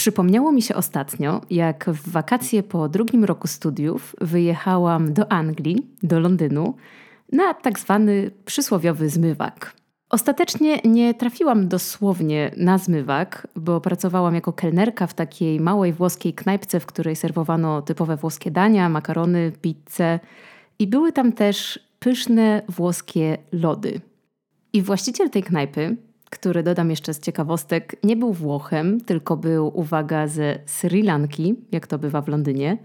Przypomniało mi się ostatnio, jak w wakacje po drugim roku studiów wyjechałam do Anglii, do Londynu, na tak zwany przysłowiowy zmywak. Ostatecznie nie trafiłam dosłownie na zmywak, bo pracowałam jako kelnerka w takiej małej włoskiej knajpce, w której serwowano typowe włoskie dania, makarony, pizzę i były tam też pyszne włoskie lody. I właściciel tej knajpy, który dodam jeszcze z ciekawostek, nie był Włochem, tylko był, uwaga, ze Sri Lanki, jak to bywa w Londynie.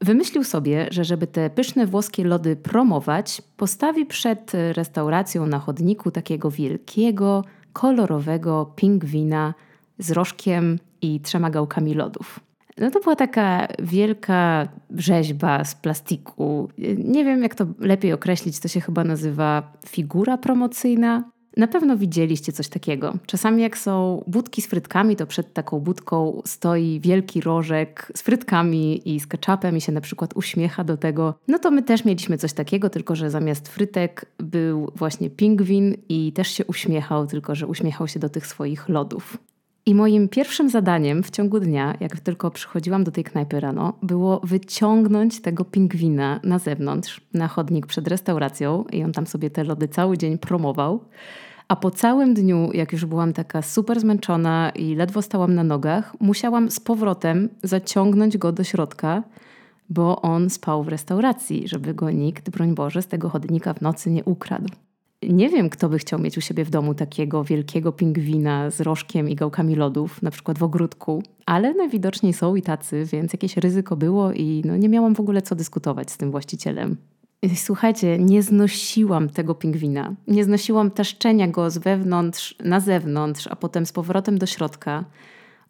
Wymyślił sobie, że żeby te pyszne włoskie lody promować, postawi przed restauracją na chodniku takiego wielkiego, kolorowego pingwina z rożkiem i trzema gałkami lodów. No to była taka wielka rzeźba z plastiku. Nie wiem, jak to lepiej określić, to się chyba nazywa figura promocyjna. Na pewno widzieliście coś takiego. Czasami jak są budki z frytkami, to przed taką budką stoi wielki rożek z frytkami i z ketchupem i się na przykład uśmiecha do tego. No to my też mieliśmy coś takiego, tylko że zamiast frytek był właśnie pingwin i też się uśmiechał, tylko że uśmiechał się do tych swoich lodów. I moim pierwszym zadaniem w ciągu dnia, jak tylko przychodziłam do tej knajpy rano, było wyciągnąć tego pingwina na zewnątrz, na chodnik przed restauracją i on tam sobie te lody cały dzień promował. A po całym dniu, jak już byłam taka super zmęczona i ledwo stałam na nogach, musiałam z powrotem zaciągnąć go do środka, bo on spał w restauracji, żeby go nikt, broń Boże, z tego chodnika w nocy nie ukradł. Nie wiem, kto by chciał mieć u siebie w domu takiego wielkiego pingwina z rożkiem i gałkami lodów, na przykład w ogródku, ale najwidoczniej są i tacy, więc jakieś ryzyko było i no, nie miałam w ogóle co dyskutować z tym właścicielem. Słuchajcie, nie znosiłam tego pingwina. Nie znosiłam taszczenia go z wewnątrz na zewnątrz, a potem z powrotem do środka.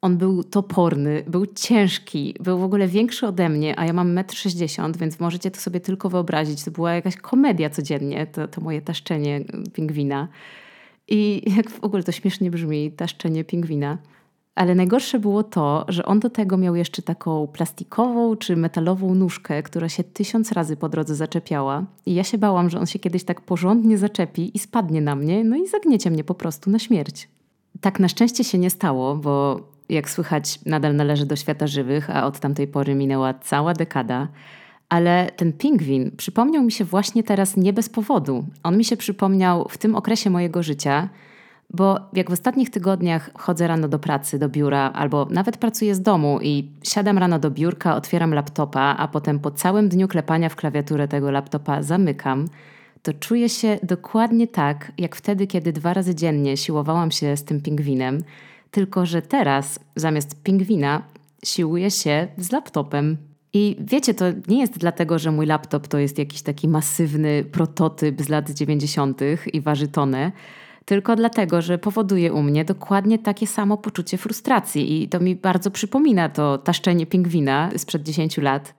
On był toporny, był ciężki, był w ogóle większy ode mnie, a ja mam 1,60 m, więc możecie to sobie tylko wyobrazić. To była jakaś komedia codziennie, to, to moje taszczenie pingwina. I jak w ogóle to śmiesznie brzmi, taszczenie pingwina. Ale najgorsze było to, że on do tego miał jeszcze taką plastikową czy metalową nóżkę, która się tysiąc razy po drodze zaczepiała. I ja się bałam, że on się kiedyś tak porządnie zaczepi i spadnie na mnie, no i zagniecie mnie po prostu na śmierć. Tak na szczęście się nie stało, bo jak słychać, nadal należy do świata żywych, a od tamtej pory minęła cała dekada. Ale ten pingwin przypomniał mi się właśnie teraz nie bez powodu. On mi się przypomniał w tym okresie mojego życia, bo jak w ostatnich tygodniach chodzę rano do pracy, do biura, albo nawet pracuję z domu i siadam rano do biurka, otwieram laptopa, a potem po całym dniu klepania w klawiaturę tego laptopa zamykam, to czuję się dokładnie tak, jak wtedy, kiedy dwa razy dziennie siłowałam się z tym pingwinem, tylko że teraz zamiast pingwina siłuję się z laptopem. I wiecie, to nie jest dlatego, że mój laptop to jest jakiś taki masywny prototyp z lat 90. i waży tonę, tylko dlatego, że powoduje u mnie dokładnie takie samo poczucie frustracji i to mi bardzo przypomina to taszczenie pingwina sprzed 10 lat.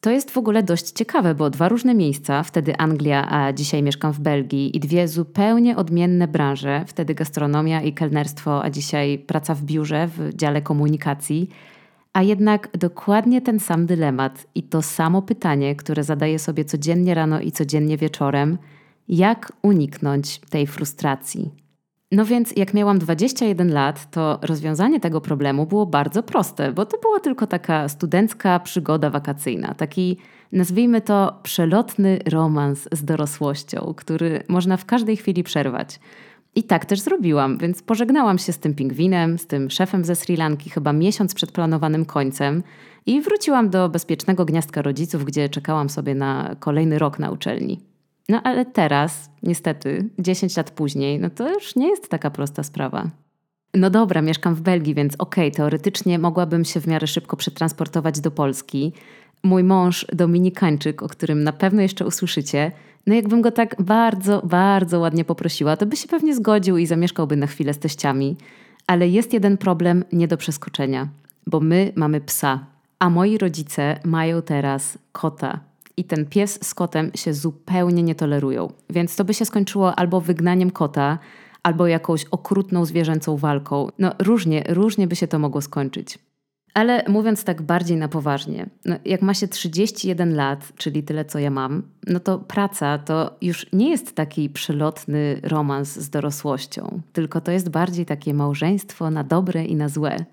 To jest w ogóle dość ciekawe, bo dwa różne miejsca, wtedy Anglia, a dzisiaj mieszkam w Belgii, i dwie zupełnie odmienne branże, wtedy gastronomia i kelnerstwo, a dzisiaj praca w biurze w dziale komunikacji, a jednak dokładnie ten sam dylemat i to samo pytanie, które zadaję sobie codziennie rano i codziennie wieczorem – jak uniknąć tej frustracji. No więc, jak miałam 21 lat, to rozwiązanie tego problemu było bardzo proste, bo to była tylko taka studencka przygoda wakacyjna, taki nazwijmy to przelotny romans z dorosłością, który można w każdej chwili przerwać. I tak też zrobiłam, więc pożegnałam się z tym pingwinem, z tym szefem ze Sri Lanki chyba miesiąc przed planowanym końcem i wróciłam do bezpiecznego gniazdka rodziców, gdzie czekałam sobie na kolejny rok na uczelni. No ale teraz, niestety, 10 lat później, no to już nie jest taka prosta sprawa. No dobra, mieszkam w Belgii, więc okej, okay, teoretycznie mogłabym się w miarę szybko przetransportować do Polski. Mój mąż Dominikańczyk, o którym na pewno jeszcze usłyszycie, no jakbym go tak bardzo, bardzo ładnie poprosiła, to by się pewnie zgodził i zamieszkałby na chwilę z teściami. Ale jest jeden problem nie do przeskoczenia, bo my mamy psa, a moi rodzice mają teraz kota i ten pies z kotem się zupełnie nie tolerują. Więc to by się skończyło albo wygnaniem kota, albo jakąś okrutną zwierzęcą walką. No różnie, różnie by się to mogło skończyć. Ale mówiąc tak bardziej na poważnie, no jak ma się 31 lat, czyli tyle co ja mam, no to praca to już nie jest taki przelotny romans z dorosłością, tylko to jest bardziej takie małżeństwo na dobre i na złe.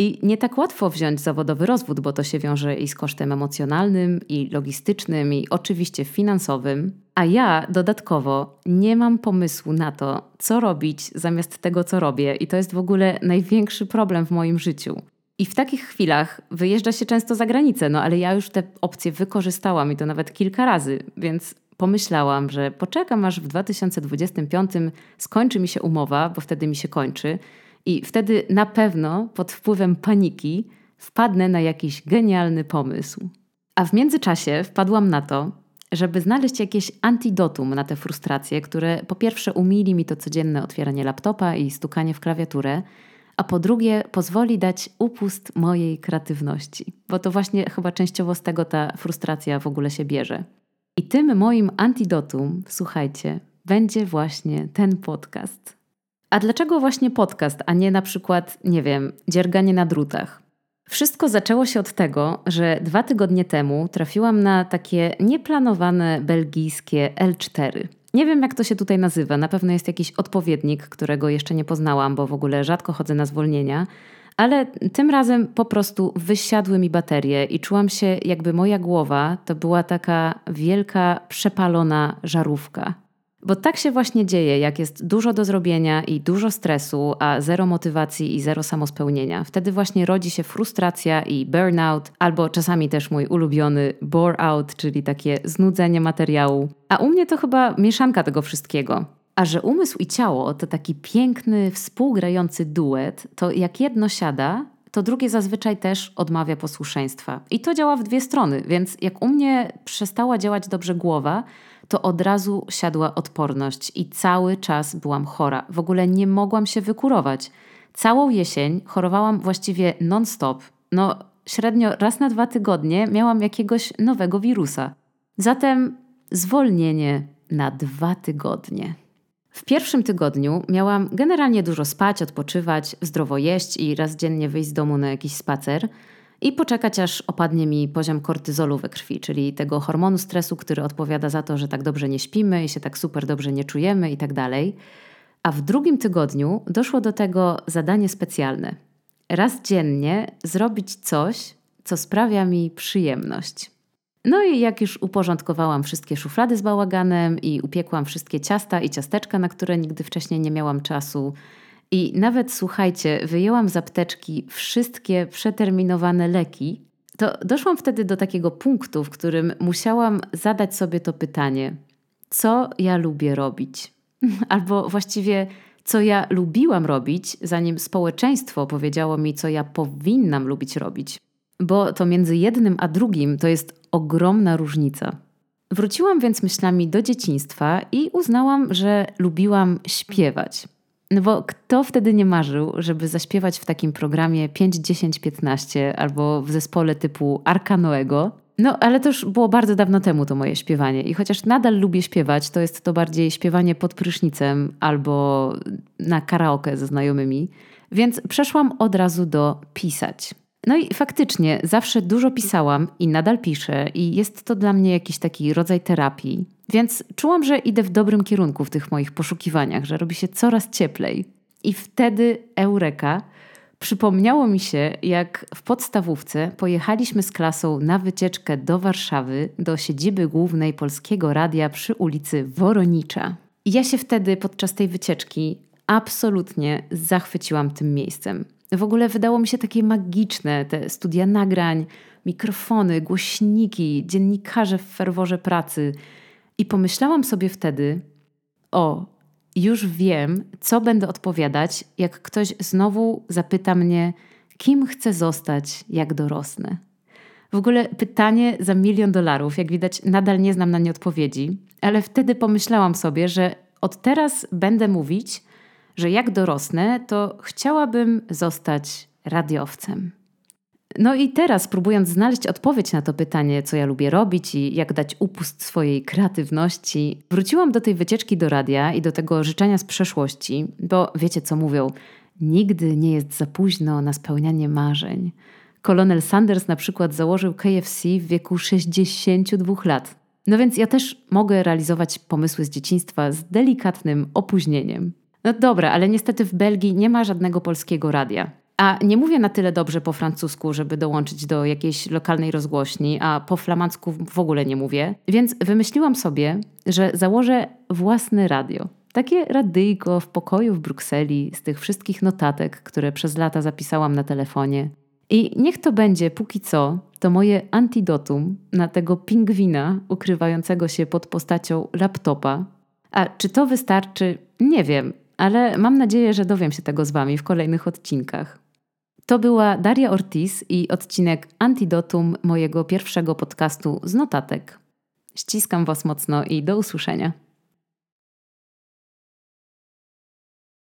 I nie tak łatwo wziąć zawodowy rozwód, bo to się wiąże i z kosztem emocjonalnym, i logistycznym, i oczywiście finansowym. A ja dodatkowo nie mam pomysłu na to, co robić zamiast tego, co robię, i to jest w ogóle największy problem w moim życiu. I w takich chwilach wyjeżdża się często za granicę, no ale ja już te opcje wykorzystałam i to nawet kilka razy, więc pomyślałam, że poczekam aż w 2025 skończy mi się umowa, bo wtedy mi się kończy i wtedy na pewno pod wpływem paniki wpadnę na jakiś genialny pomysł. A w międzyczasie wpadłam na to, żeby znaleźć jakieś antidotum na te frustracje, które po pierwsze umili mi to codzienne otwieranie laptopa i stukanie w klawiaturę, a po drugie pozwoli dać upust mojej kreatywności, bo to właśnie chyba częściowo z tego ta frustracja w ogóle się bierze. I tym moim antidotum, słuchajcie, będzie właśnie ten podcast. A dlaczego właśnie podcast, a nie na przykład, nie wiem, dzierganie na drutach? Wszystko zaczęło się od tego, że dwa tygodnie temu trafiłam na takie nieplanowane belgijskie L4. Nie wiem, jak to się tutaj nazywa. Na pewno jest jakiś odpowiednik, którego jeszcze nie poznałam, bo w ogóle rzadko chodzę na zwolnienia. Ale tym razem po prostu wysiadły mi baterie i czułam się, jakby moja głowa to była taka wielka, przepalona żarówka. Bo tak się właśnie dzieje, jak jest dużo do zrobienia i dużo stresu, a zero motywacji i zero samospełnienia. Wtedy właśnie rodzi się frustracja i burnout, albo czasami też mój ulubiony bore out, czyli takie znudzenie materiału. A u mnie to chyba mieszanka tego wszystkiego. A że umysł i ciało to taki piękny, współgrający duet, to jak jedno siada, to drugie zazwyczaj też odmawia posłuszeństwa. I to działa w dwie strony, więc jak u mnie przestała działać dobrze głowa, to od razu siadła odporność i cały czas byłam chora. W ogóle nie mogłam się wykurować. Całą jesień chorowałam właściwie non-stop. No, średnio raz na dwa tygodnie miałam jakiegoś nowego wirusa. Zatem zwolnienie na dwa tygodnie. W pierwszym tygodniu miałam generalnie dużo spać, odpoczywać, zdrowo jeść i raz dziennie wyjść z domu na jakiś spacer i poczekać, aż opadnie mi poziom kortyzolu we krwi, czyli tego hormonu stresu, który odpowiada za to, że tak dobrze nie śpimy i się tak super dobrze nie czujemy i tak dalej. A w drugim tygodniu doszło do tego zadanie specjalne. Raz dziennie zrobić coś, co sprawia mi przyjemność. No i jak już uporządkowałam wszystkie szuflady z bałaganem i upiekłam wszystkie ciasta i ciasteczka, na które nigdy wcześniej nie miałam czasu, i nawet słuchajcie, wyjęłam z apteczki wszystkie przeterminowane leki, to doszłam wtedy do takiego punktu, w którym musiałam zadać sobie to pytanie: co ja lubię robić? Albo właściwie, co ja lubiłam robić, zanim społeczeństwo powiedziało mi, co ja powinnam lubić robić. Bo to między jednym a drugim to jest ogromna różnica. Wróciłam więc myślami do dzieciństwa i uznałam, że lubiłam śpiewać. No bo kto wtedy nie marzył, żeby zaśpiewać w takim programie 5, 10, 15 albo w zespole typu Arka Noego? No, ale to już było bardzo dawno temu to moje śpiewanie. I chociaż nadal lubię śpiewać, to jest to bardziej śpiewanie pod prysznicem albo na karaoke ze znajomymi. Więc przeszłam od razu do pisać. No i faktycznie zawsze dużo pisałam i nadal piszę, i jest to dla mnie jakiś taki rodzaj terapii. Więc czułam, że idę w dobrym kierunku w tych moich poszukiwaniach, że robi się coraz cieplej. I wtedy Eureka przypomniało mi się, jak w podstawówce pojechaliśmy z klasą na wycieczkę do Warszawy, do siedziby głównej polskiego radia przy ulicy Woronicza. I ja się wtedy podczas tej wycieczki absolutnie zachwyciłam tym miejscem. W ogóle wydało mi się takie magiczne te studia nagrań, mikrofony, głośniki, dziennikarze w ferworze pracy. I pomyślałam sobie wtedy: O, już wiem, co będę odpowiadać, jak ktoś znowu zapyta mnie, kim chcę zostać, jak dorosnę. W ogóle pytanie za milion dolarów, jak widać, nadal nie znam na nie odpowiedzi, ale wtedy pomyślałam sobie, że od teraz będę mówić, że jak dorosnę, to chciałabym zostać radiowcem. No i teraz, próbując znaleźć odpowiedź na to pytanie, co ja lubię robić i jak dać upust swojej kreatywności, wróciłam do tej wycieczki do radia i do tego życzenia z przeszłości, bo wiecie co mówią, nigdy nie jest za późno na spełnianie marzeń. Kolonel Sanders na przykład założył KFC w wieku 62 lat. No więc ja też mogę realizować pomysły z dzieciństwa z delikatnym opóźnieniem. No dobra, ale niestety w Belgii nie ma żadnego polskiego radia. A nie mówię na tyle dobrze po francusku, żeby dołączyć do jakiejś lokalnej rozgłośni, a po flamandzku w ogóle nie mówię, więc wymyśliłam sobie, że założę własne radio. Takie radyjko w pokoju w Brukseli z tych wszystkich notatek, które przez lata zapisałam na telefonie. I niech to będzie póki co to moje antidotum na tego pingwina ukrywającego się pod postacią laptopa. A czy to wystarczy? Nie wiem, ale mam nadzieję, że dowiem się tego z Wami w kolejnych odcinkach. To była Daria Ortiz i odcinek Antidotum mojego pierwszego podcastu z notatek. Ściskam Was mocno i do usłyszenia.